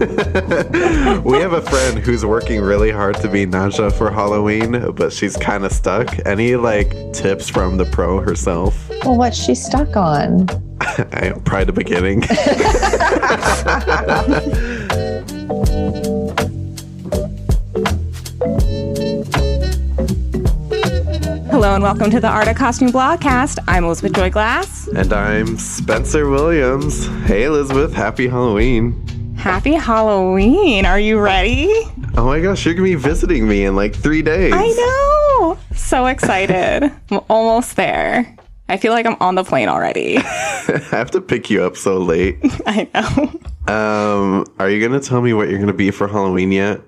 we have a friend who's working really hard to be Nadja for Halloween, but she's kind of stuck. Any like tips from the pro herself? Well, what's she stuck on? I pride the beginning. Hello and welcome to the Art of Costume Blogcast. I'm Elizabeth Joy Glass. and I'm Spencer Williams. Hey Elizabeth, happy Halloween. Happy Halloween. Are you ready? Oh my gosh, you're gonna be visiting me in like three days. I know. So excited. I'm almost there. I feel like I'm on the plane already. I have to pick you up so late. I know. Um, are you gonna tell me what you're gonna be for Halloween yet?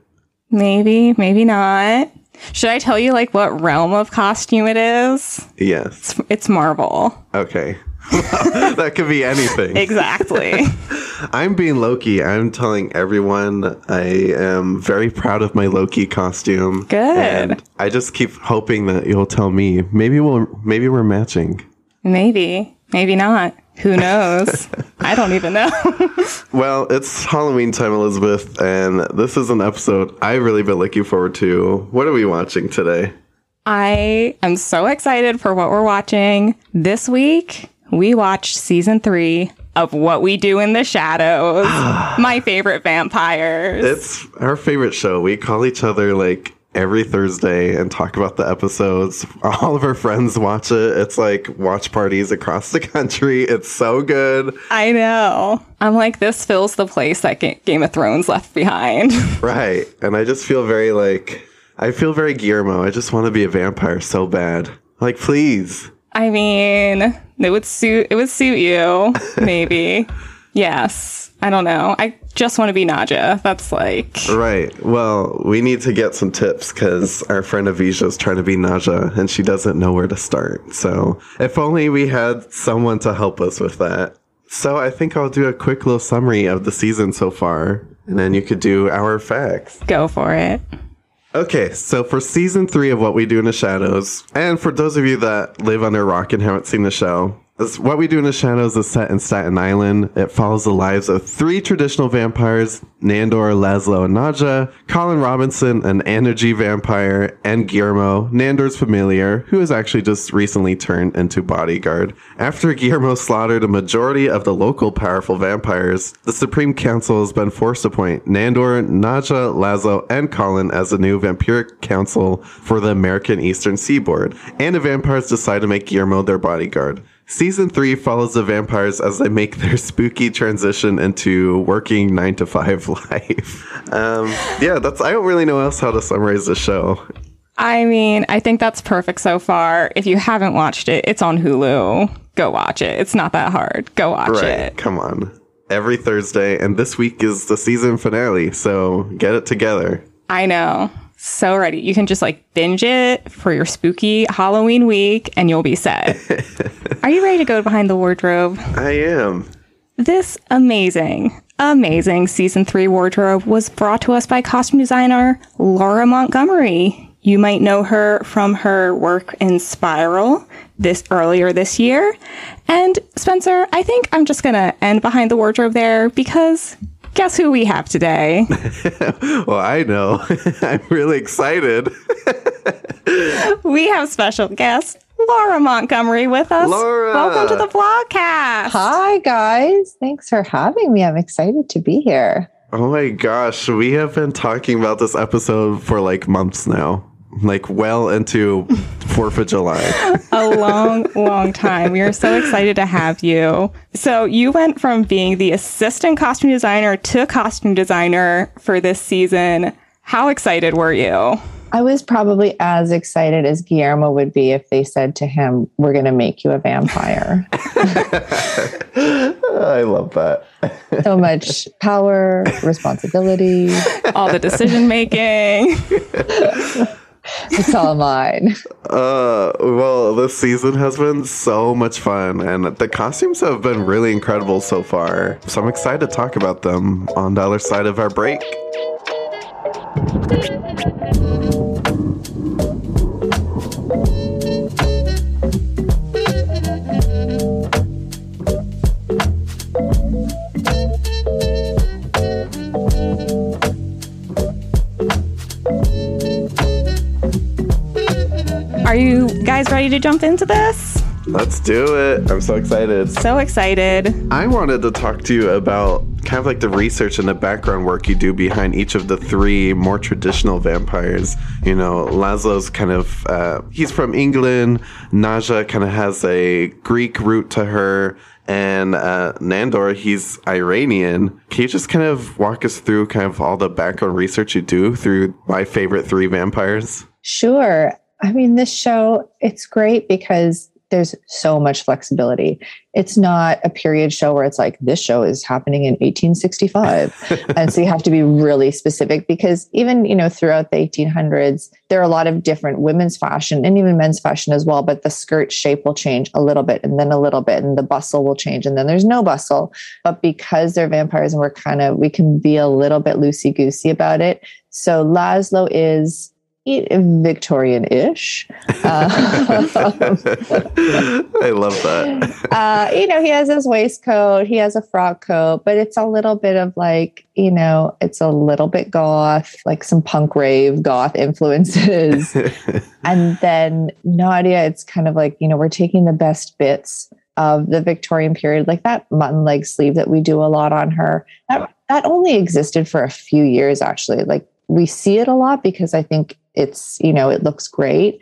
Maybe, maybe not. Should I tell you like what realm of costume it is? Yes. It's, it's Marvel. Okay. that could be anything. Exactly. I'm being Loki. I'm telling everyone I am very proud of my Loki costume. Good. And I just keep hoping that you'll tell me. Maybe we'll maybe we're matching. maybe, maybe not. Who knows? I don't even know. Well, it's Halloween time, Elizabeth, and this is an episode I've really been looking forward to. What are we watching today? I am so excited for what we're watching. This week, we watched season three of What We Do in the Shadows, my favorite vampires. It's our favorite show. We call each other like every Thursday and talk about the episodes. All of our friends watch it. It's like watch parties across the country. It's so good. I know. I'm like, this fills the place that Game of Thrones left behind. Right. And I just feel very like I feel very Guillermo. I just want to be a vampire so bad. Like please. I mean, it would suit it would suit you, maybe. yes. I don't know. I just want to be Nadja. That's like Right. Well, we need to get some tips because our friend Avisha is trying to be Nadja and she doesn't know where to start. So if only we had someone to help us with that. So I think I'll do a quick little summary of the season so far, and then you could do our facts. go for it. Okay, so for season three of What We Do in the Shadows, and for those of you that live under a rock and haven't seen the show, What We Do in the Shadows is set in Staten Island. It follows the lives of three traditional vampires Nandor, Laszlo, and Nadja, Colin Robinson, an energy vampire, and Guillermo, Nandor's familiar, who has actually just recently turned into bodyguard. After Guillermo slaughtered a majority of the local powerful vampires, the Supreme Council has been forced to appoint Nandor, Nadja, Laszlo, and Colin as the new vampiric council for the American Eastern Seaboard, and the vampires decide to make Guillermo their bodyguard. Season 3 follows the vampires as they make their spooky transition into working 9 to 5 life. Um, yeah, that's I don't really know else how to summarize the show. I mean, I think that's perfect so far. If you haven't watched it, it's on Hulu. Go watch it. It's not that hard. Go watch Right. it. Come on. Every Thursday, and this week is the season finale, so get it together. I know. So ready. You can just like binge it for your spooky Halloween week and you'll be set. Are you ready to go behind the wardrobe? I am. This amazing, amazing season three wardrobe was brought to us by costume designer Laura Montgomery. You might know her from her work in Spiral this earlier this year. And Spencer, I think I'm just gonna end behind the wardrobe there because guess who we have today? Well, I know. I'm really excited. we have special guest Laura Montgomery with us. Laura! Welcome to the vlogcast. Hi, guys. Thanks for having me. I'm excited to be here. Oh my gosh, we have been talking about this episode for like months now. Like well into 4th of July. a long, long time. We are so excited to have you. So, you went from being the assistant costume designer to costume designer for this season. How excited were you? I was probably as excited as Guillermo would be if they said to him, We're going to make you a vampire. I love that. so much power, responsibility, all the decision making. it's all mine. Uh, well, this season has been so much fun, and the costumes have been really incredible so far. So I'm excited to talk about them on the other side of our break. Are you guys ready to jump into this? Let's do it. I'm so excited. So excited. I wanted to talk to you about kind of like the research and the background work you do behind each of the three more traditional vampires. You know, Laszlo's kind of, uh, he's from England. Nadja kind of has a Greek root to her. And uh, Nandor, he's Iranian. Can you just kind of walk us through kind of all the background research you do through my favorite three vampires? Sure. I mean, this show, it's great because there's so much flexibility. It's not a period show where it's like, this show is happening in 1865. and so you have to be really specific because even, you know, throughout the 1800s, there are a lot of different women's fashion and even men's fashion as well. But the skirt shape will change a little bit and then a little bit, and the bustle will change, and then there's no bustle. But because they're vampires and we're kind of, we can be a little bit loosey goosey about it. So Laszlo is Victorian-ish. Uh, I love that. uh, you know, he has his waistcoat, he has a frock coat, but it's a little bit of like, you know, it's a little bit goth, like some punk rave goth influences. and then Nadja, it's kind of like, you know, we're taking the best bits of the Victorian period, like that mutton leg sleeve that we do a lot on her. That, that only existed for a few years, actually. Like we see it a lot because I think it's you know it looks great.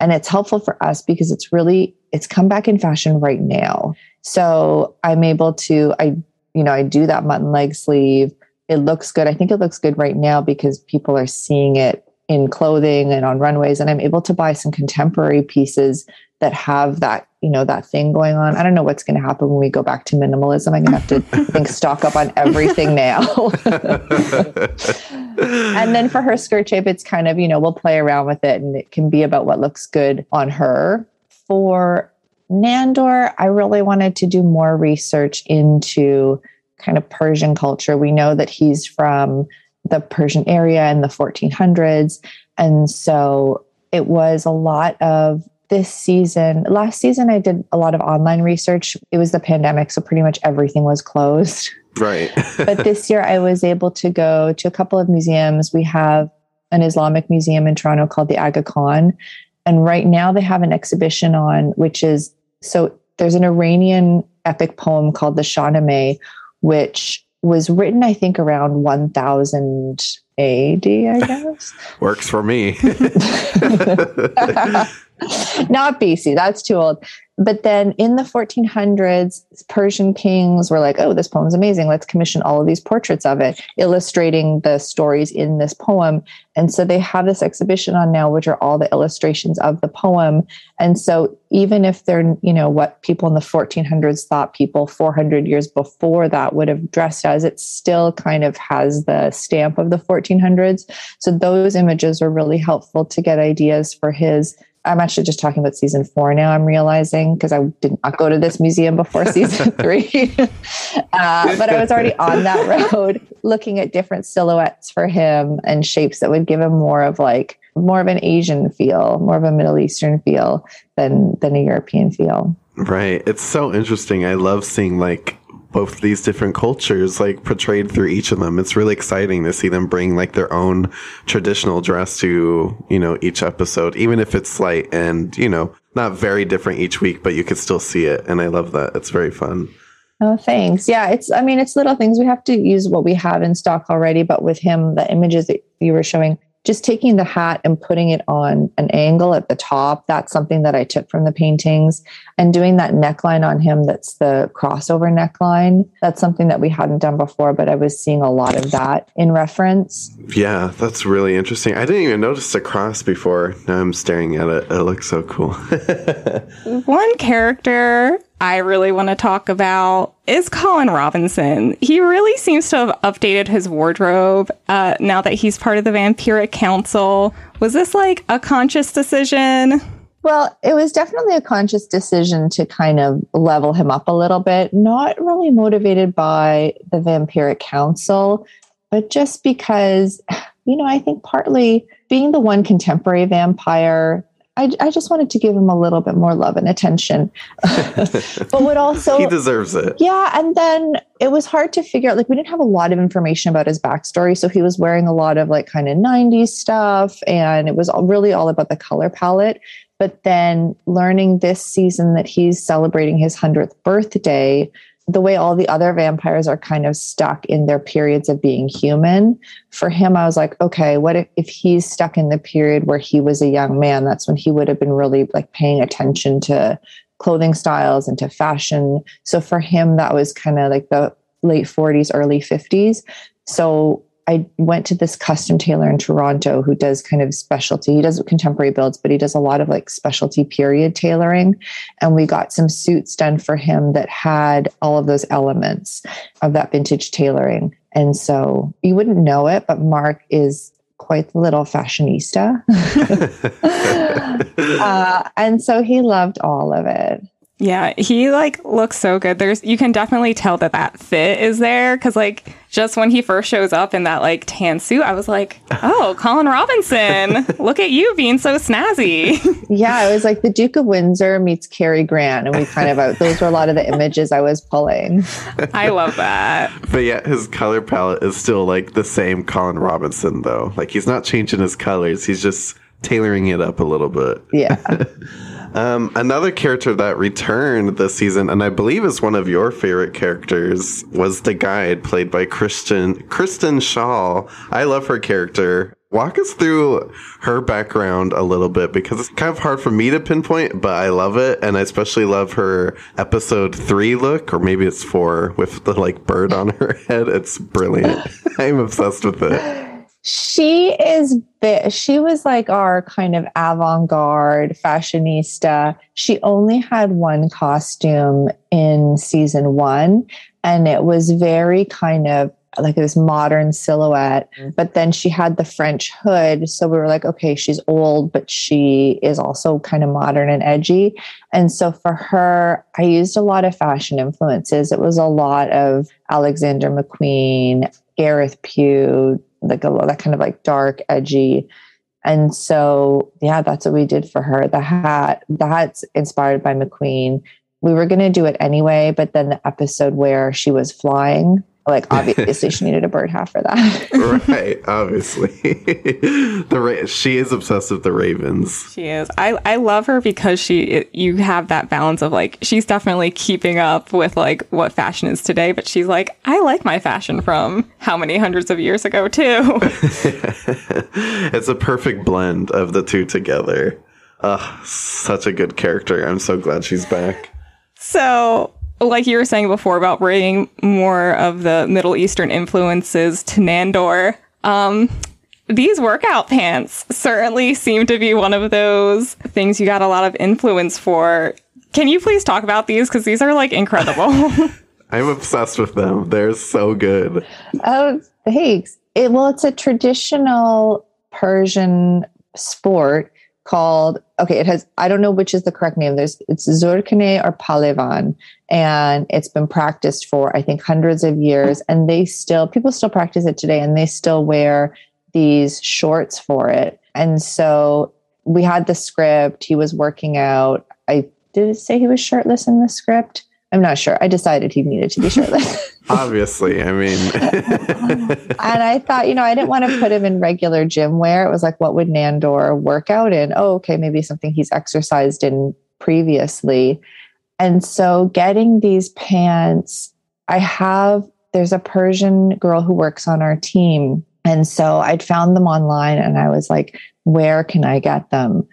And it's helpful for us because it's really it's come back in fashion right now. So i'm able to i you know i do that mutton leg sleeve. It looks good. I think it looks good right now because people are seeing it in clothing and on runways. And i'm able to buy some contemporary pieces that have that you know that thing going on. I don't know what's going to happen when we go back to minimalism. I'm going to have to think stock up on everything now. And then for her skirt shape it's kind of you know we'll play around with it and it can be about what looks good on her. For nandor i really wanted to do more research into kind of persian culture. We know that he's from the persian area in the 1400s and so it was a lot of this season, last season, I did a lot of online research. It was the pandemic, so pretty much everything was closed. Right. but this year, I was able to go to a couple of museums. We have an Islamic museum in Toronto called the Aga Khan. And right now, they have an exhibition on, which is so there's an Iranian epic poem called the Shahnameh, which was written, I think, around 1000 AD, I guess. Works for me. Not BC, that's too old. But then in the 1400s, Persian kings were like, oh, this poem's amazing. Let's commission all of these portraits of it, illustrating the stories in this poem. And so they have this exhibition on now, which are all the illustrations of the poem. And so even if they're, you know, what people in the 1400s thought people 400 years before that would have dressed as, it still kind of has the stamp of the 1400s. So those images are really helpful to get ideas for his I'm actually just talking about season four now. I'm realizing because I did not go to this museum before season three, uh, but I was already on that road looking at different silhouettes for him and shapes that would give him more of like more of an Asian feel, more of a Middle Eastern feel than than a European feel. Right. It's so interesting. I love seeing like both these different cultures like portrayed through each of them. It's really exciting to see them bring like their own traditional dress to, you know, each episode, even if it's slight and, you know, not very different each week, but you could still see it. And I love that. It's very fun. Oh, thanks. Yeah, it's, I mean, it's little things. We have to use what we have in stock already, but with him, the images that you were showing, just taking the hat and putting it on an angle at the top, that's something that I took from the paintings. And doing that neckline on him, that's the crossover neckline, that's something that we hadn't done before, but I was seeing a lot of that in reference. Yeah, that's really interesting. I didn't even notice the cross before. Now I'm staring at it. It looks so cool. One character I really want to talk about is Colin Robinson. He really seems to have updated his wardrobe uh, now that he's part of the Vampiric Council. Was this like a conscious decision? Well, it was definitely a conscious decision to kind of level him up a little bit, not really motivated by the Vampiric Council, but just because, you know, I think partly being the one contemporary vampire I, I just wanted to give him a little bit more love and attention. but would also he deserves it. Yeah. And then it was hard to figure out like we didn't have a lot of information about his backstory. So he was wearing a lot of like kind of 90s stuff and it was all, really all about the color palette. But then learning this season that he's celebrating his 100th birthday the way all the other vampires are kind of stuck in their periods of being human. For him, I was like, okay, what if, if he's stuck in the period where he was a young man? That's when he would have been really like paying attention to clothing styles and to fashion. So for him, that was kind of like the late 40s, early 50s. So I went to this custom tailor in Toronto who does kind of specialty. He does contemporary builds, but he does a lot of like specialty period tailoring. And we got some suits done for him that had all of those elements of that vintage tailoring. And so you wouldn't know it, but Mark is quite the little fashionista. uh, and so he loved all of it. Yeah, he like looks so good. There's you can definitely tell that that fit is there cuz like just when he first shows up in that like tan suit, I was like, "Oh, Colin Robinson. look at you being so snazzy." yeah, it was like the Duke of Windsor meets Cary Grant and we kind of uh, those were a lot of the images I was pulling. I love that. But yeah, his color palette is still like the same Colin Robinson though. Like he's not changing his colors. He's just tailoring it up a little bit. Yeah. Um, another character that returned this season, and I believe is one of your favorite characters, was the guide played by Kristen Kristen Schaal. I love her character. Walk us through her background a little bit because it's kind of hard for me to pinpoint, but I love it, and I especially love her episode three look, or maybe it's four with the like bird on her head. It's brilliant. I'm obsessed with it she is she was like our kind of avant-garde fashionista. She only had one costume in season one and it was very kind of like this modern silhouette mm-hmm. but then she had the french hood so we were like okay she's old but she is also kind of modern and edgy. And so for her i used a lot of fashion influences. It was a lot of alexander mcqueen gareth pugh like a that kind of like dark, edgy. And so, yeah, that's what we did for her. The hat, the hat's inspired by McQueen. We were going to do it anyway, but then the episode where she was flying, like obviously she needed a bird hat for that. right, obviously. the Ra- she is obsessed with the Ravens. She is. I I love her because she it, you have that balance of like she's definitely keeping up with like what fashion is today, but she's like I like my fashion from how many hundreds of years ago too. it's a perfect blend of the two together. Ugh, such a good character. I'm so glad she's back. So like you were saying before about bringing more of the Middle Eastern influences to Nandor, um, these workout pants certainly seem to be one of those things you got a lot of influence for. Can you please talk about these? Because these are like incredible. I'm obsessed with them. They're so good. Oh, thanks. It, well, it's a traditional Persian sport called okay it has i don't know which is the correct name. There's it's zurkhaneh or pahlevan and it's been practiced for i think hundreds of years and they still people still practice it today and they still wear these shorts for it. And so we had the script. He was working out. I did it say he was shirtless in the script I'm not sure. I decided he needed to be shirtless. Obviously, I mean. and I thought, you know, I didn't want to put him in regular gym wear. It was like, what would Nandor work out in? Oh, okay, maybe something he's exercised in previously. And so getting these pants, I have, there's a Persian girl who works on our team And so I'd found them online and I was like, where can I get them?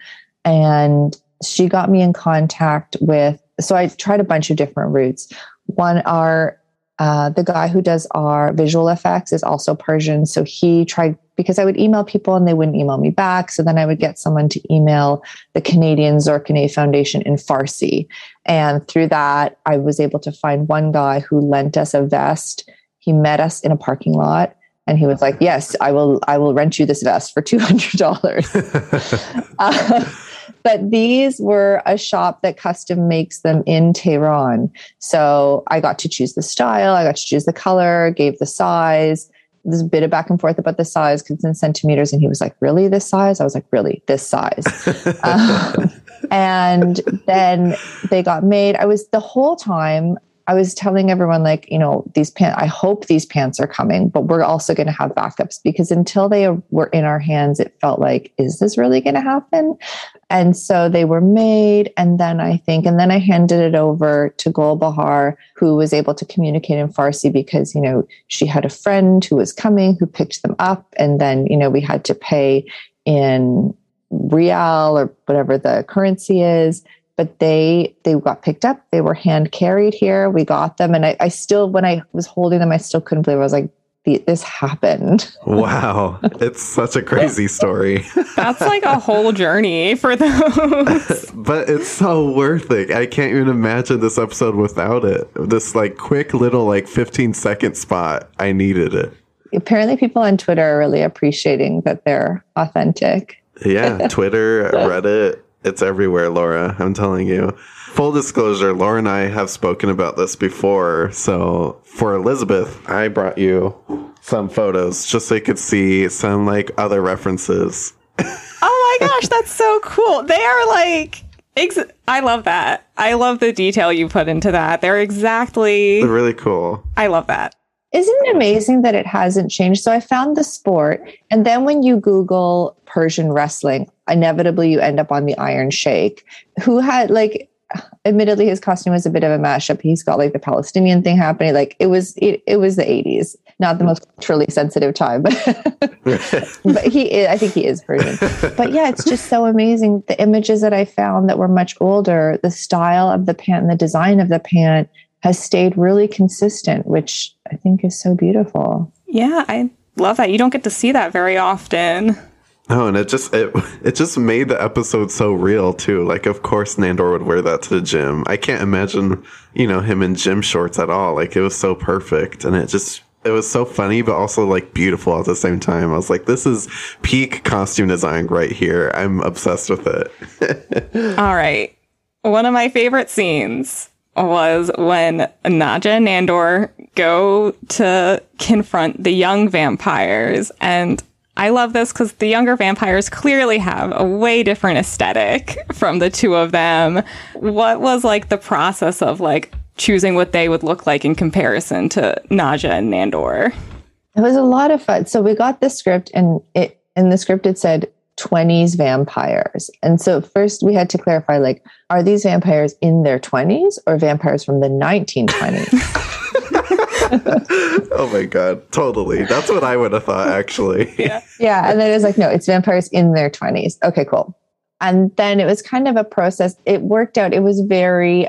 And she got me in contact with, so I tried a bunch of different routes. One, our uh, the guy who does our visual effects is also Persian. So he tried because I would email people and they wouldn't email me back. So then I would get someone to email the Canadian Zurkhaneh Foundation in Farsi. And through that, I was able to find one guy who lent us a vest. He met us in a parking lot and he was like, "Yes, I will. I will rent you this vest for two hundred dollars." uh, but these were a shop that custom makes them in Tehran. So I got to choose the style, I got to choose the color, gave the size. There's a bit of back and forth about the size because it's in centimeters. And he was like, Really, this size? I was like, Really, this size. um, and then they got made. I was the whole time I was telling everyone, like, you know, these pants, I hope these pants are coming, but we're also going to have backups because until they were in our hands, it felt like, is this really going to happen? And so they were made. And then I think, and then I handed it over to Golbahar, who was able to communicate in Farsi because, you know, she had a friend who was coming who picked them up. And then, you know, we had to pay in rial or whatever the currency is but they they got picked up they were hand carried here we got them and I, I still when i was holding them i still couldn't believe it. i was like this happened. Wow. It's such a crazy story. That's like a whole journey for those. But it's so worth it. I can't even imagine this episode without it. This like quick little like 15 second spot. I needed it. Apparently people on twitter are really appreciating that they're authentic. Yeah twitter reddit it's everywhere, Laura. I'm telling you. Full disclosure, Laura and I have spoken about this before. So for Elizabeth, I brought you some photos just so you could see some like other references. oh my gosh, that's so cool. They are like ex- I love that. I love the detail you put into that. They're exactly They're really cool. I love that. Isn't it amazing that it hasn't changed? So I found the sport, and then when you Google Persian wrestling, inevitably you end up on the Iron Sheikh, who had like admittedly his costume was a bit of a mashup. He's got like the Palestinian thing happening. Like it was it, it was the 80s, not the most culturally sensitive time, but but he is, I think he is Persian. But yeah, it's just so amazing. The images that I found that were much older, the style of the pant and the design of the pant has stayed really consistent, which I think is so beautiful. Yeah, I love that. You don't get to see that very often. Oh, and it just it it just made the episode so real too. Like, of course, Nandor would wear that to the gym. I can't imagine, you know, him in gym shorts at all. Like, it was so perfect, and it just it was so funny, but also like beautiful at the same time. I was like, this is peak costume design right here. I'm obsessed with it. all right, one of my favorite scenes was when Nadja and Nandor go to confront the young vampires and I love this because the younger vampires clearly have a way different aesthetic from the two of them. What was like the process of like choosing what they would look like in comparison to Nadja and Nandor? It was a lot of fun. So we got the script and it in the script it said 20s vampires. And so first we had to clarify like are these vampires in their 20s or vampires from the 1920s? oh my god, totally. That's what I would have thought actually. Yeah. yeah, and then it was like, no, it's vampires in their 20s. Okay, cool. And then it was kind of a process. It worked out. It was very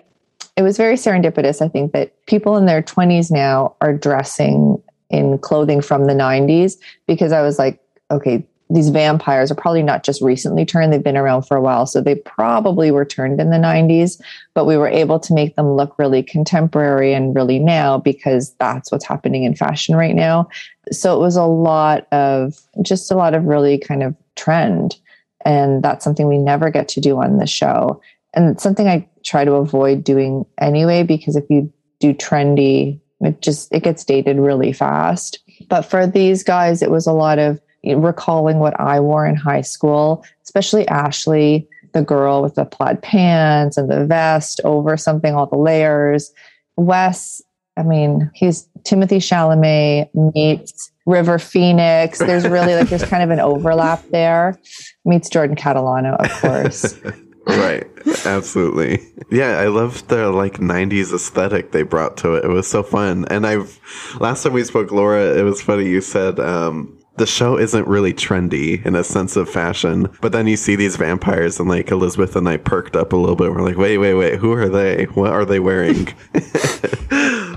it was very serendipitous, I think, that people in their 20s now are dressing in clothing from the 90s because I was like, okay, these vampires are probably not just recently turned, they've been around for a while. So they probably were turned in the 90s, but we were able to make them look really contemporary and really now because that's what's happening in fashion right now. So it was a lot of just a lot of really kind of trend. And that's something we never get to do on the show. And it's something I try to avoid doing anyway, because if you do trendy, it just it gets dated really fast. But for these guys, it was a lot of recalling what I wore in high school, especially Ashley, the girl with the plaid pants and the vest over something, all the layers. Wes, I mean, he's Timothy Chalamet meets River Phoenix. There's really like there's kind of an overlap there. Meets Jordan Catalano, of course. right absolutely yeah i love the like 90s aesthetic they brought to it it was so fun and i've last time we spoke laura it was funny you said um the show isn't really trendy in a sense of fashion. But then you see these vampires, and like Elizabeth and I perked up a little bit. We're like, wait, wait, wait, who are they? What are they wearing?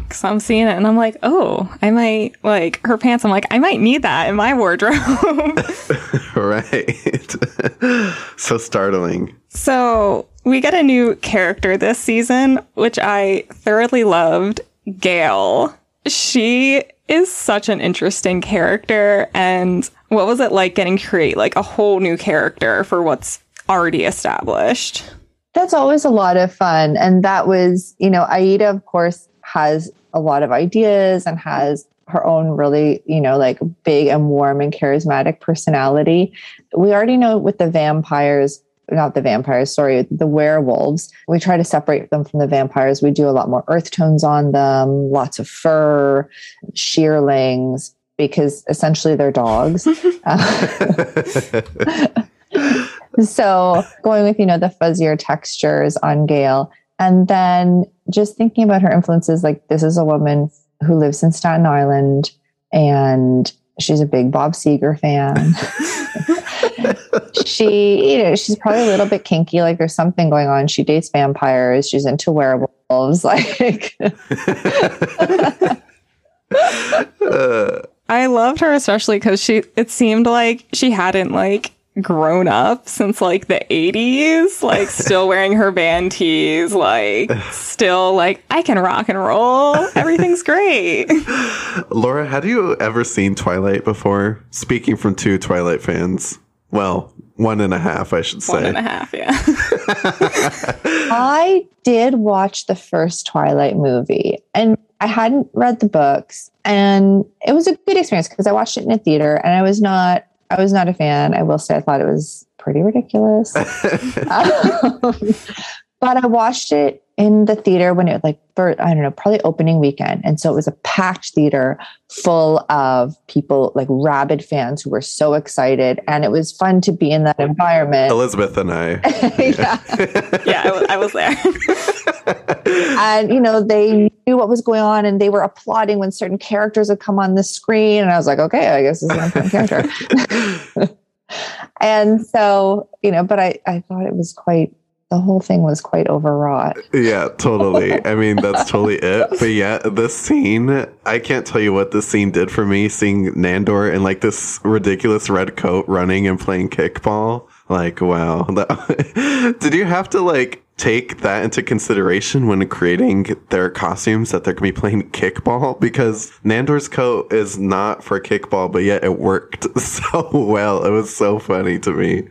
Because I'm seeing it and I'm like, oh, I might like her pants. I'm like, I might need that in my wardrobe. right. so startling. So we get a new character this season, which I thoroughly loved Gail. She is such an interesting character. And what was it like getting to create like a whole new character for what's already established? That's always a lot of fun. And that was, you know, Aida, of course, has a lot of ideas and has her own really, you know, like big and warm and charismatic personality. We already know with the vampires, not the vampires, sorry, the werewolves. We try to separate them from the vampires. We do a lot more earth tones on them, lots of fur, shearlings, because essentially they're dogs. Uh, so going with, you know, the fuzzier textures on Gail. And then just thinking about her influences, like this is a woman who lives in Staten Island and she's a big Bob Seger fan. she, you know, she's probably a little bit kinky. Like there's something going on. She dates vampires. She's into werewolves. Like, I loved her especially because she. It seemed like she hadn't like grown up since like the 80s like still wearing her band tees like still like i can rock and roll everything's great Laura, had you ever seen Twilight before? Speaking from two Twilight fans. Well, one and a half, I should say. one and a half yeah I did watch the first Twilight movie and I hadn't read the books and it was a good experience because I watched it in a theater and I was not I was not a fan. I will say I thought it was pretty ridiculous. um, but I watched it in the theater when it like for I don't know, probably opening weekend. And so it was a packed theater full of people like rabid fans who were so excited. And it was fun to be in that environment. Elizabeth and I. yeah. yeah I was, I was there and you know they knew what was going on and they were applauding when certain characters would come on the screen and i was like okay i guess this is an important character and so you know but i i thought it was quite the whole thing was quite overwrought Yeah, totally. I mean, that's totally it. But yeah, this scene, I can't tell you what this scene did for me seeing Nandor in like this ridiculous red coat running and playing kickball. Like, wow. That, did you have to like take that into consideration when creating their costumes that they're going to be playing kickball? Because Nandor's coat is not for kickball, but yet it worked so well. It was so funny to me.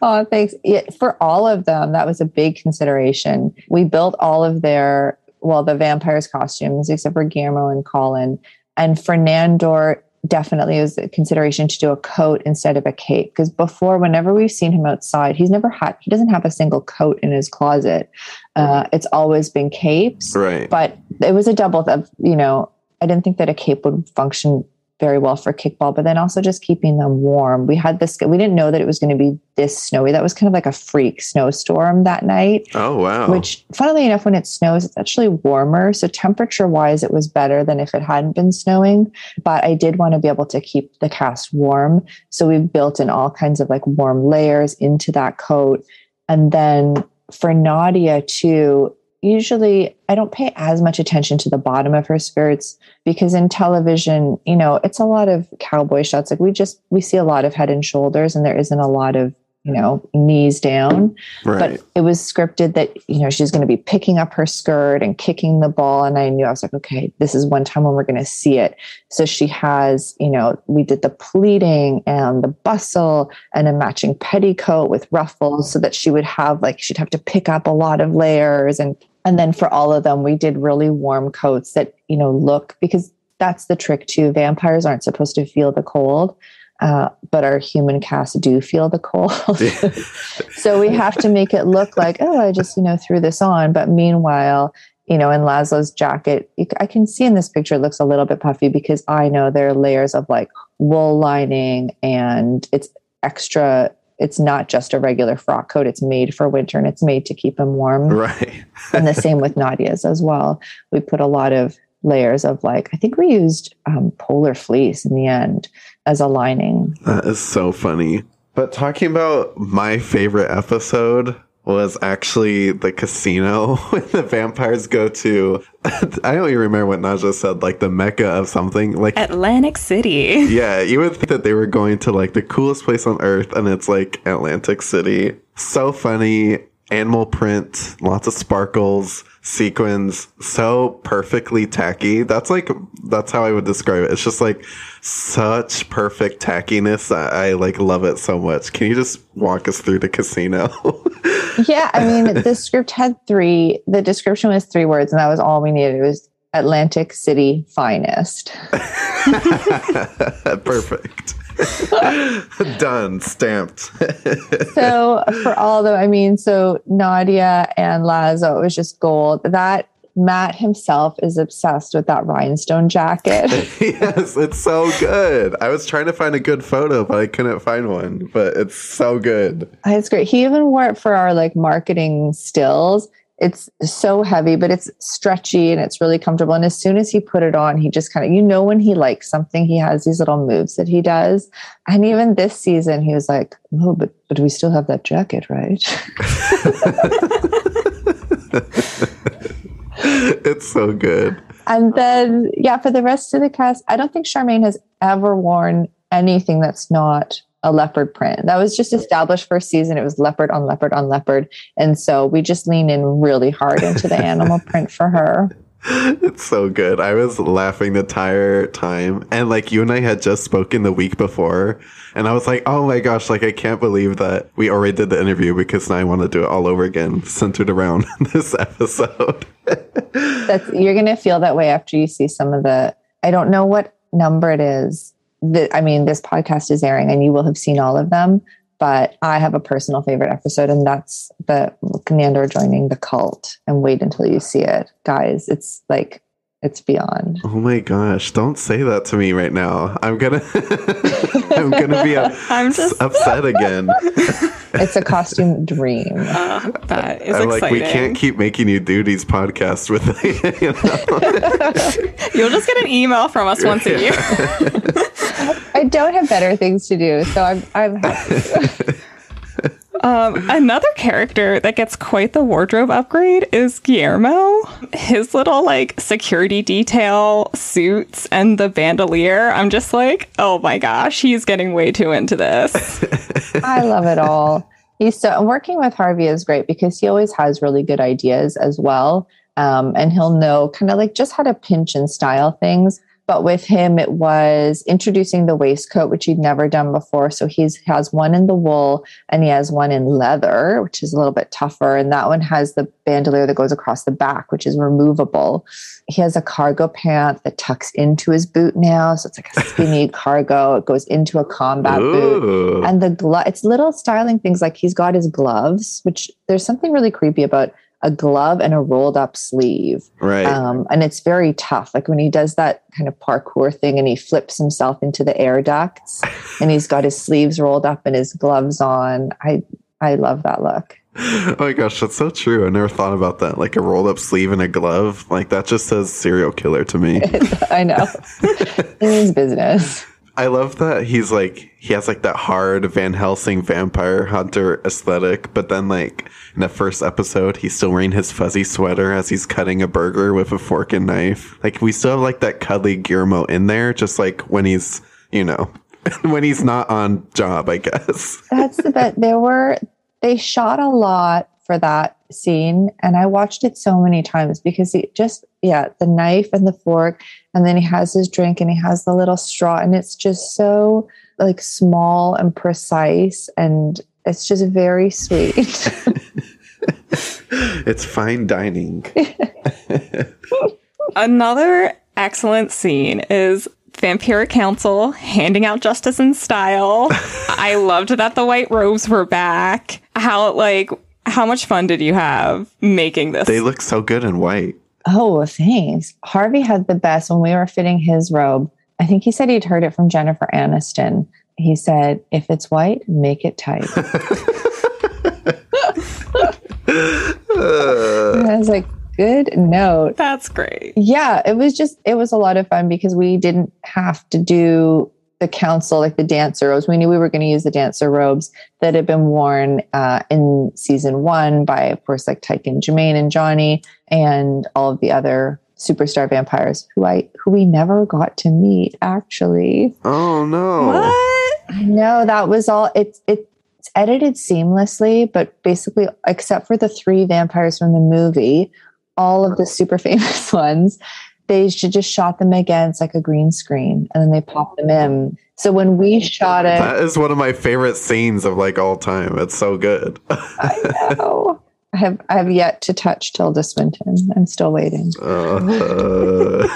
Oh, thanks. Yeah, for all of them, that was a big consideration. We built all of their, well, the vampires' costumes, except for Guillermo and Colin. And for Nandor, definitely was a consideration to do a coat instead of a cape. Because before, whenever we've seen him outside, he's never had, he doesn't have a single coat in his closet. Uh, it's always been capes. Right. But it was a double of, you know, I didn't think that a cape would function very well for kickball, but then also just keeping them warm. We had this, we didn't know that it was going to be this snowy. That was kind of like a freak snowstorm that night. Oh, wow. Which, funnily enough, when it snows, it's actually warmer. So, temperature wise, it was better than if it hadn't been snowing. But I did want to be able to keep the cast warm. So, we've built in all kinds of like warm layers into that coat. And then for Nadja, too, usually I don't pay as much attention to the bottom of her skirts because in television, you know, it's a lot of cowboy shots. Like we just we see a lot of head and shoulders and there isn't a lot of, you know, knees down. right. But it was scripted that, you know, she's going to be picking up her skirt and kicking the ball. And I knew I was like, okay, this is one time when we're going to see it. So she has, you know, we did the pleating and the bustle and a matching petticoat with ruffles so that she would have like, she'd have to pick up a lot of layers. And, and then for all of them, we did really warm coats that, you know, look because that's the trick too. Vampires aren't supposed to feel the cold. Uh, but our human cast do feel the cold. so we have to make it look like, oh, I just, you know, threw this on. But meanwhile, you know, in Laszlo's jacket, i can see in this picture it looks a little bit puffy because I know there are layers of like wool lining and it's extra. It's not just a regular frock coat. It's made for winter and it's made to keep him warm. Right. and the same with Nadja's as well. We put a lot of layers of like, I think we used um, polar fleece in the end as a lining. That is so funny. But talking about my favorite episode was actually the casino when the vampires go to I don't even remember what Nadja said, like the mecca of something. Like Atlantic City. Yeah, you would think that they were going to like the coolest place on earth and it's like Atlantic City. So funny. Animal print, lots of sparkles, sequins, so perfectly tacky. That's like that's how I would describe it. It's just like such perfect tackiness. I, I like love it so much. Can you just walk us through the casino? yeah, I mean, the script had three. The description was three words, and that was all we needed. It was Atlantic City finest. Perfect. Done, stamped. so for all of them, I mean, so Nadja and Laszlo, it was just gold. That Matt himself is obsessed with that rhinestone jacket. yes, it's so good. I was trying to find a good photo, but I couldn't find one. But it's so good. Ah, it's great. He even wore it for our like marketing stills it's so heavy, but it's stretchy and it's really comfortable. And as soon as he put it on, he just kind of, you know, when he likes something, he has these little moves that he does. And even this season, he was like, "No, but but we still have that jacket, right?" it's so good. And then, yeah, for the rest of the cast, I don't think Charmaine has ever worn anything that's not a leopard print. That was just established first season. It was leopard on leopard on leopard. And so we just lean in really hard into the animal print for her. It's so good. I was laughing the entire time. And like you and I had just spoken the week before. And I was like, oh my gosh, like I can't believe that we already did the interview because now I want to do it all over again, centered around this episode. That's you're gonna feel that way after you see some of the I don't know what number it is the, I mean, this podcast is airing and you will have seen all of them, but I have a personal favorite episode, and that's the Commander joining the cult. And wait until you see it, guys. It's like it's beyond. Oh my gosh! Don't say that to me right now. I'm gonna, I'm gonna be a, I'm just upset again. it's a costume dream. Uh, that is I'm exciting. like, we can't keep making you do these podcasts with. You know? You'll just get an email from us once a year. I don't have better things to do, so I'm I'm happy. Um, another character that gets quite the wardrobe upgrade is Guillermo. His little like security detail suits and the bandolier. I'm just like, oh my gosh, he's getting way too into this. I love it all. He's so working with Harvey is great because he always has really good ideas as well. Um, and he'll know kind of like just how to pinch and style things. But with him, it was introducing the waistcoat, which he'd never done before. So he has one in the wool and he has one in leather, which is a little bit tougher. And that one has the bandolier that goes across the back, which is removable. He has a cargo pant that tucks into his boot now. So it's like a skinny cargo. It goes into a combat Ooh. boot. And the glove, it's little styling things like he's got his gloves, which there's something really creepy about a glove and a rolled up sleeve. Right. Um, and it's very tough. Like when he does that kind of parkour thing and he flips himself into the air ducts and he's got his sleeves rolled up and his gloves on. I I love that look. Oh my gosh, that's so true. I never thought about that. Like a rolled up sleeve and a glove. Like that just says serial killer to me. I know. it means business. I love that he's like he has like that hard Van Helsing vampire hunter aesthetic, but then like in the first episode, he's still wearing his fuzzy sweater as he's cutting a burger with a fork and knife. Like we still have like that cuddly Guillermo in there, just like when he's you know when he's not on job, I guess. That's the bit. There were they shot a lot for that scene and I watched it so many times because he just yeah, the knife and the fork and then he has his drink and he has the little straw and it's just so like small and precise and it's just very sweet. it's fine dining. Another excellent scene is Vampiric Council handing out justice in style. I loved that the white robes were back. How like how much fun did you have making this? They look so good in white. Oh, thanks. Harvey had the best when we were fitting his robe. I think he said he'd heard it from Jennifer Aniston. He said, if it's white, make it tight. I was like, good note. That's great. Yeah, it was just, it was a lot of fun because we didn't have to do the council, like the dancer robes. We knew we were going to use the dancer robes that had been worn uh, in season one by, of course, like Taika and Jemaine and Jonny and all of the other superstar vampires who I who we never got to meet. Actually, Oh no. What? I know that was all. It's it's edited seamlessly, but basically, except for the three vampires from the movie, all of the super famous ones, they just shot them against like a green screen, and then they popped them in. So when we shot it, That is one of my favorite scenes of like all time. It's so good. I know. I have I have yet to touch Tilda Swinton. I'm still waiting. Uh,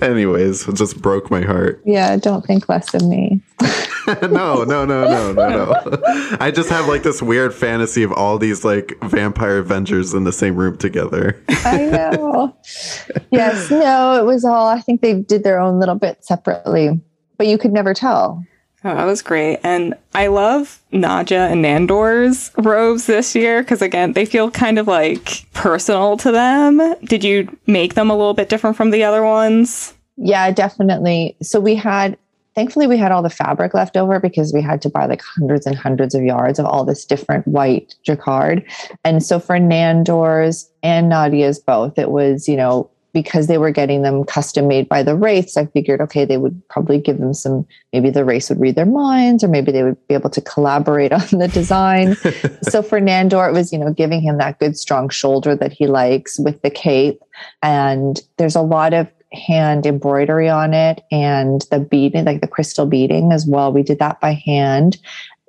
anyways, it just broke my heart. Yeah, don't think less of me. no, no, no, no, no, no. I just have like this weird fantasy of all these like vampire Avengers in the same room together. I know. yes, no, it was all. I think they did their own little bit separately, but you could never tell. Oh, that was great. And I love Nadja and Nandor's robes this year because, again, they feel kind of like personal to them. Did you make them a little bit different from the other ones? Yeah, definitely. So we had, thankfully, we had all the fabric left over because we had to buy like hundreds and hundreds of yards of all this different white jacquard. And so for Nandor's and Nadja's both, it was, you know, because they were getting them custom made by the Wraiths, I figured, okay, they would probably give them some, maybe the Wraiths would read their minds, or maybe they would be able to collaborate on the design. so for Nandor, it was, you know, giving him that good, strong shoulder that he likes with the cape. And there's a lot of hand embroidery on it and the beading, like the crystal beading as well. We did that by hand.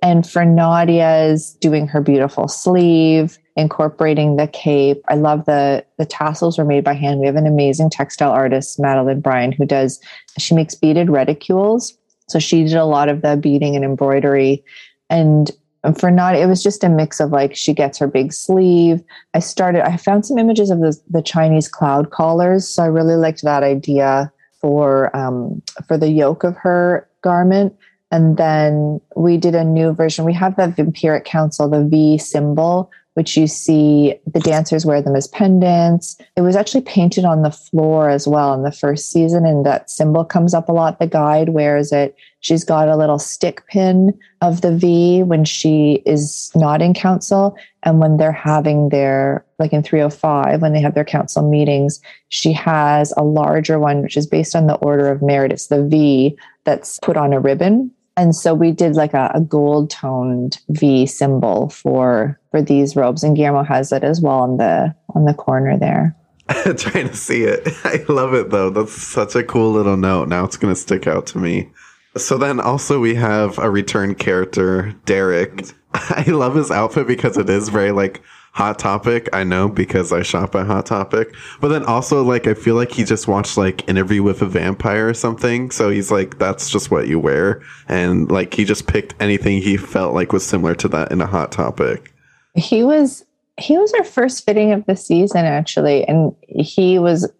And for Nadja's doing her beautiful sleeve, incorporating the cape. I love the the tassels were made by hand. We have an amazing textile artist, Madeline Bryan, who does she makes beaded reticules. So she did a lot of the beading and embroidery. And for Nadja, it was just a mix of like she gets her big sleeve. I started, I found some images of the, the Chinese cloud collars. So I really liked that idea for um, for the yoke of her garment. And then we did a new version. We have the Vampiric Council, the V symbol, which you see the dancers wear them as pendants. It was actually painted on the floor as well in the first season, and that symbol comes up a lot. The guide wears it. She's got a little stick pin of the V when she is not in council. And when they're having their, like in 305, when they have their council meetings, she has a larger one, which is based on the order of merit. It's the V that's put on a ribbon and so we did like a, a, gold toned V symbol for for these robes, and Guillermo has it as well on the on the corner there. Trying to see it. I love it though. That's such a cool little note. Now it's going to stick out to me. So then also we have a return character, Derek. I love his outfit because it is very like Hot Topic. I know because I shop at Hot Topic. But then also like I feel like he just watched like Interview with a Vampire or something. So he's like that's just what you wear and like he just picked anything he felt like was similar to that in a Hot Topic. He was he was our first fitting of the season actually and he was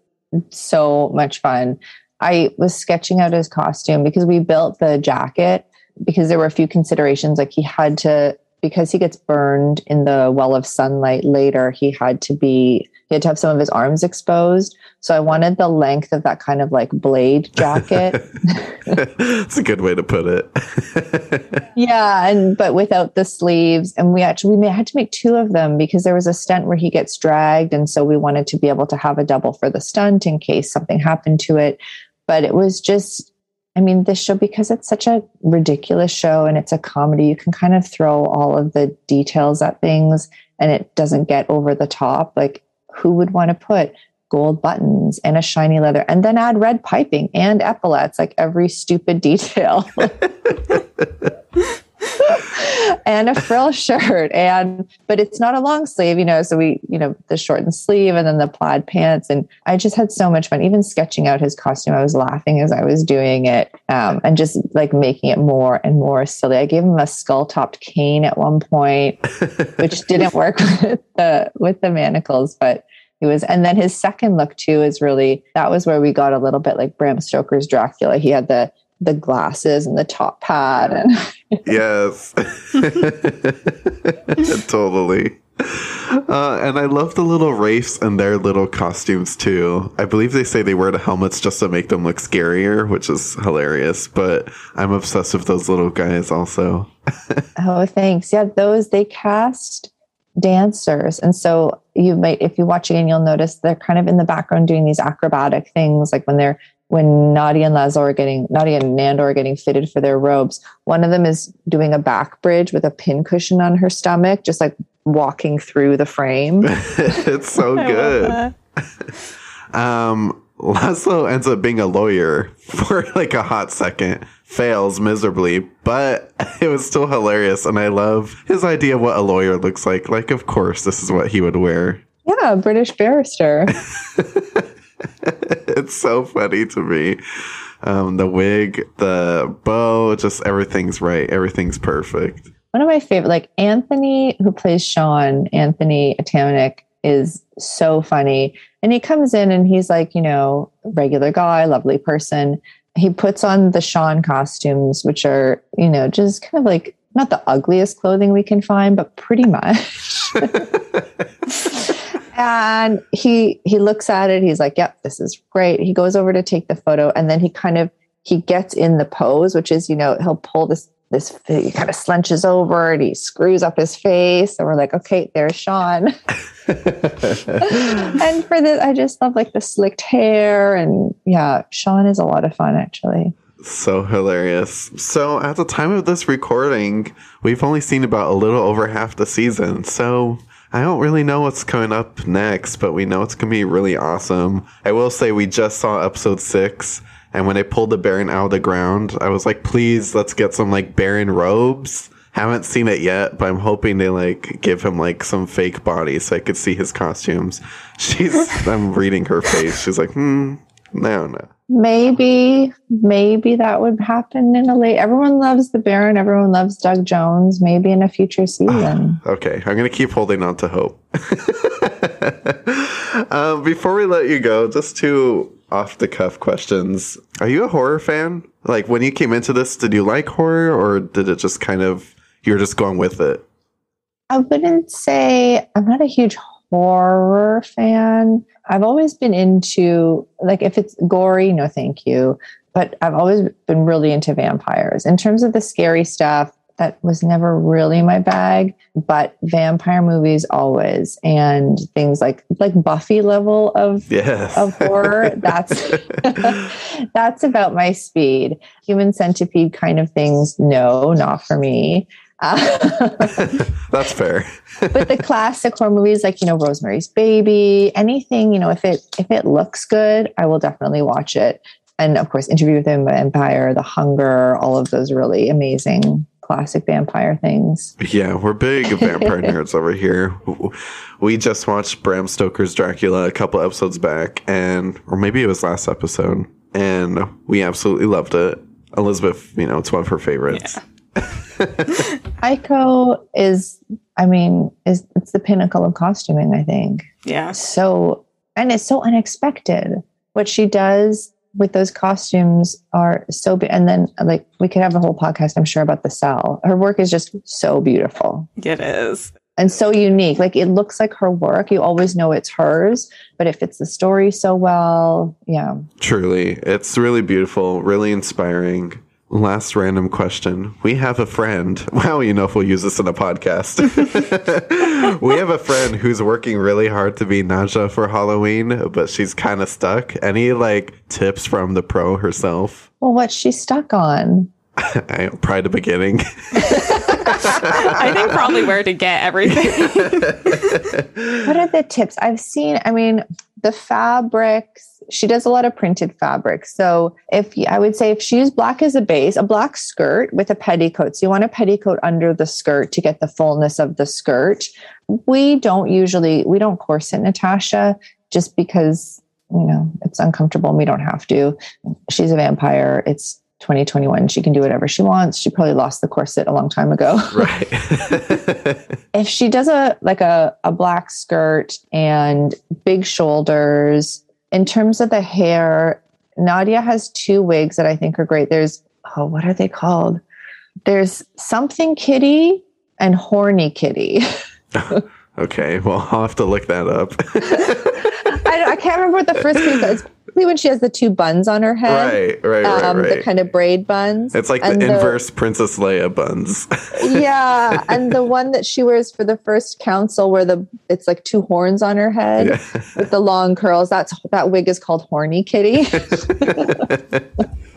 so much fun. I was sketching out his costume because we built the jacket because there were a few considerations like he had to because he gets burned in the well of sunlight later he had to be he had to have some of his arms exposed. So i wanted the length of that kind of like blade jacket. That's a good way to put it. yeah and but without the sleeves and we actually we had to make two of them because there was a stunt where he gets dragged and so we wanted to be able to have a double for the stunt in case something happened to it. But it was just I mean, this show, because it's such a ridiculous show and it's a comedy, you can kind of throw all of the details at things and it doesn't get over the top. Like, who would want to put gold buttons and a shiny leather and then add red piping and epaulets, like every stupid detail? and a frill shirt. And but it's not a long sleeve you know so we you know the shortened sleeve and then the plaid pants. And i just had so much fun. Even sketching out his costume i was laughing as i was doing it um, and just like making it more and more silly. I gave him a skull topped cane at one point which didn't work with the with the manacles but he was and then his second look too is really that was where we got a little bit like bram stoker's dracula. He had the the glasses and the top hat and yes. totally. Uh, and I love the little wraiths and their little costumes too. I believe they say they wear the helmets just to make them look scarier, which is hilarious. But I'm obsessed with those little guys also. oh, thanks. Yeah, those they cast dancers. And so you might, if you watch again, you'll notice they're kind of in the background doing these acrobatic things, like when they're when Nadja and Laszlo are getting Nadja and Nandor are getting fitted for their robes. One of them is doing a back bridge with a pin cushion on her stomach, just like walking through the frame. it's so good. um, Laszlo ends up being a lawyer for like a hot second, fails miserably, but it was still hilarious. And I love his idea of what a lawyer looks like. Like, of course, this is what he would wear. Yeah, British barrister. it's so funny to me. Um, the wig, the bow, just everything's right. Everything's perfect. One of my favorite, like Anthony, who plays Sean, Anthony Atamanuik, is so funny. And he comes in and he's like, you know, regular guy, lovely person. He puts on the Sean costumes, which are, you know, just kind of like not the ugliest clothing we can find, but pretty much. and he he looks at it. He's like yep this is great. He goes over to take the photo and then he kind of he gets in the pose which is you know he'll pull this this he kind of slenches over and he screws up his face. And we're like okay there's sean. And for this i just love like the slicked hair and yeah sean is a lot of fun actually. So hilarious. So, at the time of this recording, we've only seen about a little over half the season. So, I don't really know what's coming up next, but we know it's going to be really awesome. I will say we just saw episode six, and when they pulled the Baron out of the ground, I was like, please, let's get some like Baron robes. Haven't seen it yet, but I'm hoping they like give him like some fake body so I could see his costumes. She's, I'm reading her face. She's like, hmm, no, no maybe maybe that would happen in a late everyone loves the baron everyone loves doug jones maybe in a future season. okay i'm gonna keep holding on to hope. Um, before we let you go just two off the cuff questions. Are you a horror fan? Like when you came into this did you like horror or did it just kind of you're just going with it? I wouldn't say i'm not a huge horror fan. I've always been into like if it's gory, no thank you. But I've always been really into vampires. In terms of the scary stuff, that was never really my bag, but vampire movies always and things like like Buffy level of yes. of horror. That's that's about my speed. Human centipede kind of things, no, not for me. Uh, That's fair. but the classic horror movies, like you know Rosemary's Baby, anything you know, if it if it looks good, I will definitely watch it. And of course, Interview with the Vampire, The Hunger, all of those really amazing classic vampire things. Yeah, we're big vampire nerds over here. We just watched Bram Stoker's Dracula a couple episodes back, and or maybe it was last episode, and we absolutely loved it. Elizabeth, you know, it's one of her favorites. Yeah. Eiko is, I mean, is it's the pinnacle of costuming, I think. Yeah. So, and it's so unexpected. What she does with those costumes are so big. And then, like, we could have a whole podcast, I'm sure, about the cell. Her work is just so beautiful. It is. And so unique. Like, it looks like her work. You always know it's hers, but it fits the story so well. Yeah. Truly. It's really beautiful, really inspiring. Last random question. We have a friend. Wow, you know if we'll use this in a podcast. we have a friend who's working really hard to be Nadja for Halloween, but she's kind of stuck. Any like tips from the pro herself? Well, what's she stuck on? I, probably the beginning. I think probably where to get everything. what are the tips? I've seen, I mean, the fabrics, she does a lot of printed fabric. So if I would say if she used black as a base, a black skirt with a petticoat. So you want a petticoat under the skirt to get the fullness of the skirt. We don't usually, we don't corset Natasia just because, you know, it's uncomfortable and we don't have to. She's a vampire. It's 2021 she can do whatever she wants she probably lost the corset a long time ago right if she does a like a, a black skirt and big shoulders in terms of the hair nadja has two wigs that i think are great there's oh what are they called there's something kitty and horny kitty Okay, well, I'll have to look that up. I, I can't remember what the first case is. When she has the two buns on her head. right, right, right, um, right. The kind of braid buns. it's like And the inverse Princess Leia buns. yeah, and the one that she wears for the first council, where the it's like two horns on her head Yeah. with the long curls. That's that wig is called Horny Kitty.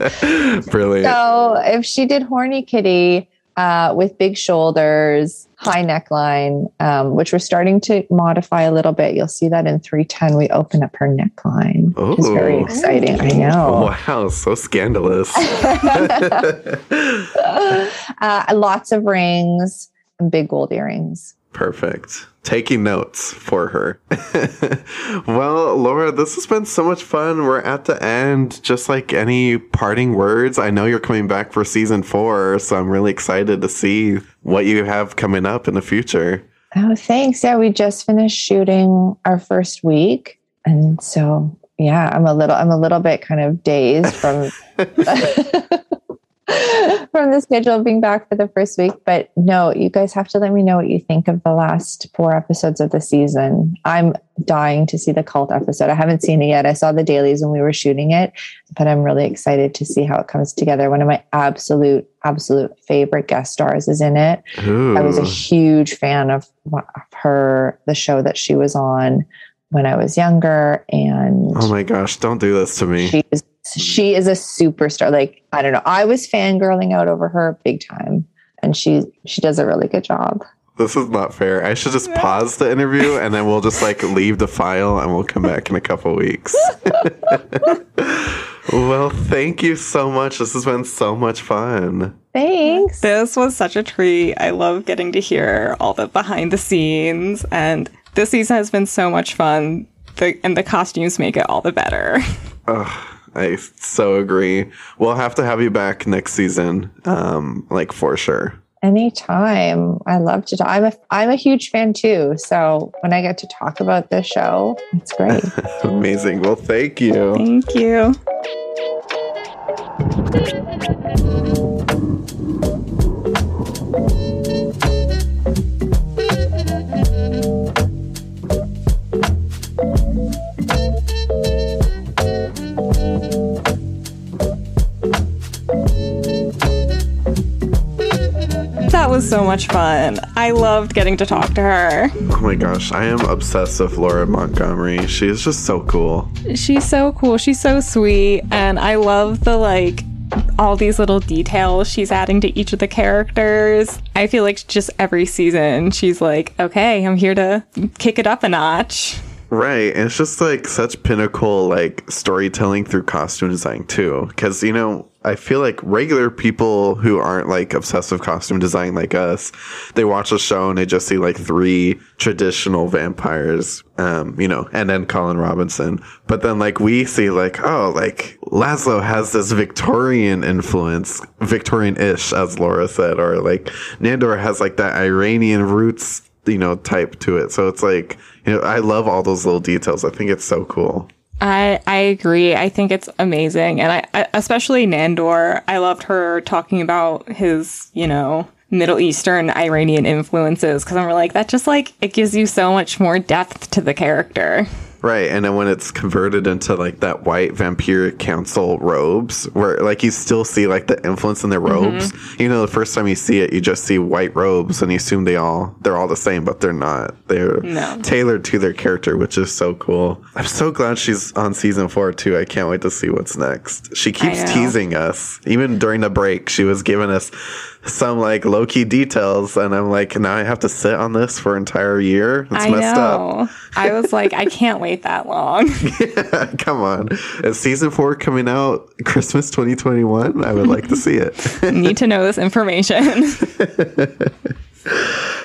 Brilliant. so if she did Horny Kitty uh, with big shoulders, high neckline, um, which we're starting to modify a little bit, you'll see that in three ten we open up her neckline, which is very exciting. I know. Wow, so scandalous. uh, lots of rings and big gold earrings. Perfect. Taking notes for her. well, Laura, this has been so much fun. We're at the end. Just like any parting words, I know you're coming back for season four, so I'm really excited to see what you have coming up in the future. Oh, thanks. Yeah, we just finished shooting our first week, and so yeah, I'm a little, I'm a little bit kind of dazed from from the schedule of being back for the first week. But no, you guys have to let me know what you think of the last four episodes of the season. I'm dying to see the cult episode. I haven't seen it yet. I saw the dailies when we were shooting it, but I'm really excited to see how it comes together. One of my absolute, absolute favorite guest stars is in it. Ooh. I was a huge fan of, of her, the show that she was on when I was younger, and oh my gosh, don't do this to me. she is Mm-hmm. she is a superstar. Like I don't know, I was fangirling out over her big time, and she she does a really good job. This is not fair. I should just pause the interview and then we'll just like leave the file and we'll come back in a couple weeks. well, thank you so much. This has been so much fun. Thanks. This was such a treat. I love getting to hear all the behind the scenes, and this season has been so much fun. The, and the costumes make it all the better. I so agree. We'll have to have you back next season, um, like for sure. Anytime. I love to talk. I'm a I'm a huge fan too. So when I get to talk about this show, it's great. Amazing. Well, thank you. Thank you. Was so much fun. I loved getting to talk to her. Oh my gosh, I am obsessed with Laura Montgomery. She is just so cool. She's so cool. She's so sweet. And I love the like all these little details she's adding to each of the characters. I feel like just every season she's like, okay, I'm here to kick it up a notch. Right. And it's just like such pinnacle like storytelling through costume design too. Cause you know, I feel like regular people who aren't like obsessive costume design like us, they watch the show and they just see like three traditional vampires, um, you know, and then Colin Robinson. But then like we see like, oh, like Laszlo has this Victorian influence, Victorian-ish, as Laura said, or like Nandor has like that Iranian roots you know, type to it. So it's like, you know, I love all those little details. I think it's so cool. I I agree. I think it's amazing, and I, I especially Nandor. I loved her talking about his, you know, Middle Eastern Iranian influences because I'm like that. Just like it gives you so much more depth to the character. Right. And then when it's converted into like that white vampiric council robes, where like you still see like the influence in their mm-hmm. robes. You know, the first time you see it, you just see white robes and you assume they all they're all the same, but they're not. They're No. tailored to their character, which is so cool. I'm so glad she's on season four too. I can't wait to see what's next. She keeps teasing us. Even during the break, she was giving us some like low key details, and I'm like, now I have to sit on this for an entire year. It's I messed up. I was like, I can't wait that long. Come on. Is season four coming out Christmas 2021? I would like to see it. Need to know this information.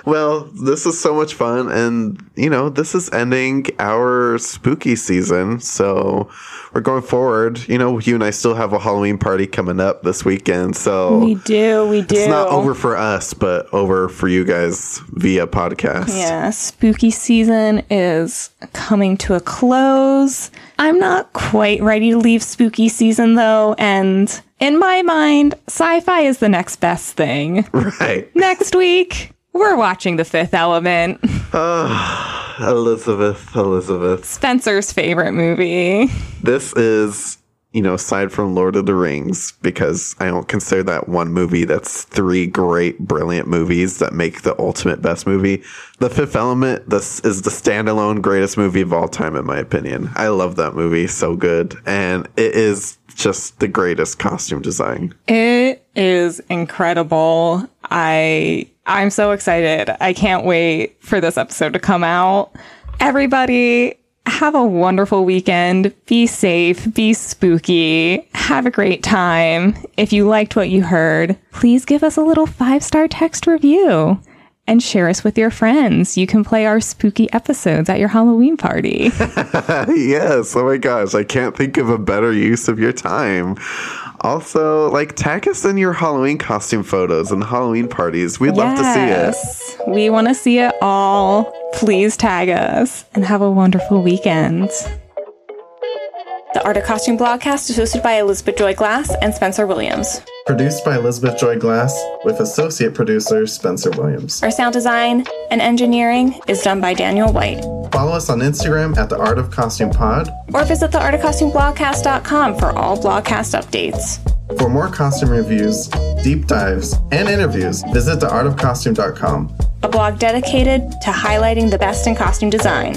well, this is so much fun. And, you know, this is ending our spooky season. So we're going forward. You know, you and I still have a Halloween party coming up this weekend. So we do. We do. it's not over for us, but over for you guys via podcast. Yeah, spooky season is coming to a close. I'm not quite ready to leave spooky season though, and in my mind, sci fi is the next best thing. Right. Next week, we're watching The Fifth Element. Uh, Elizabeth, Elizabeth. Spencer's favorite movie. This is, you know, aside from Lord of the Rings, because I don't consider that one movie that's three great, brilliant movies that make the ultimate best movie. The Fifth Element, this is the standalone greatest movie of all time, in my opinion. I love that movie so good. And it is just the greatest costume design. It is incredible. I I'm so excited. I can't wait for this episode to come out. Everybody have a wonderful weekend. Be safe, be spooky, have a great time. If you liked what you heard, please give us a little 5-star text review and share us with your friends. You can play our spooky episodes at your Halloween party. yes. Oh my gosh. I can't think of a better use of your time. Also, like, tag us in your Halloween costume photos and Halloween parties. We'd love to see it. Yes, We want to see it all. Please tag us and have a wonderful weekend. The Art of Costume blogcast is hosted by Elizabeth Joy Glass and Spencer Williams. Produced by Elizabeth Joy Glass with associate producer Spencer Williams. Our sound design and engineering is done by Daniel White. Follow us on Instagram at the Art of Costume Pod. Or visit the artofcostumeblogcast.com for all blogcast updates. For more costume reviews, deep dives, and interviews, visit theartofcostume.com. A blog dedicated to highlighting the best in costume design.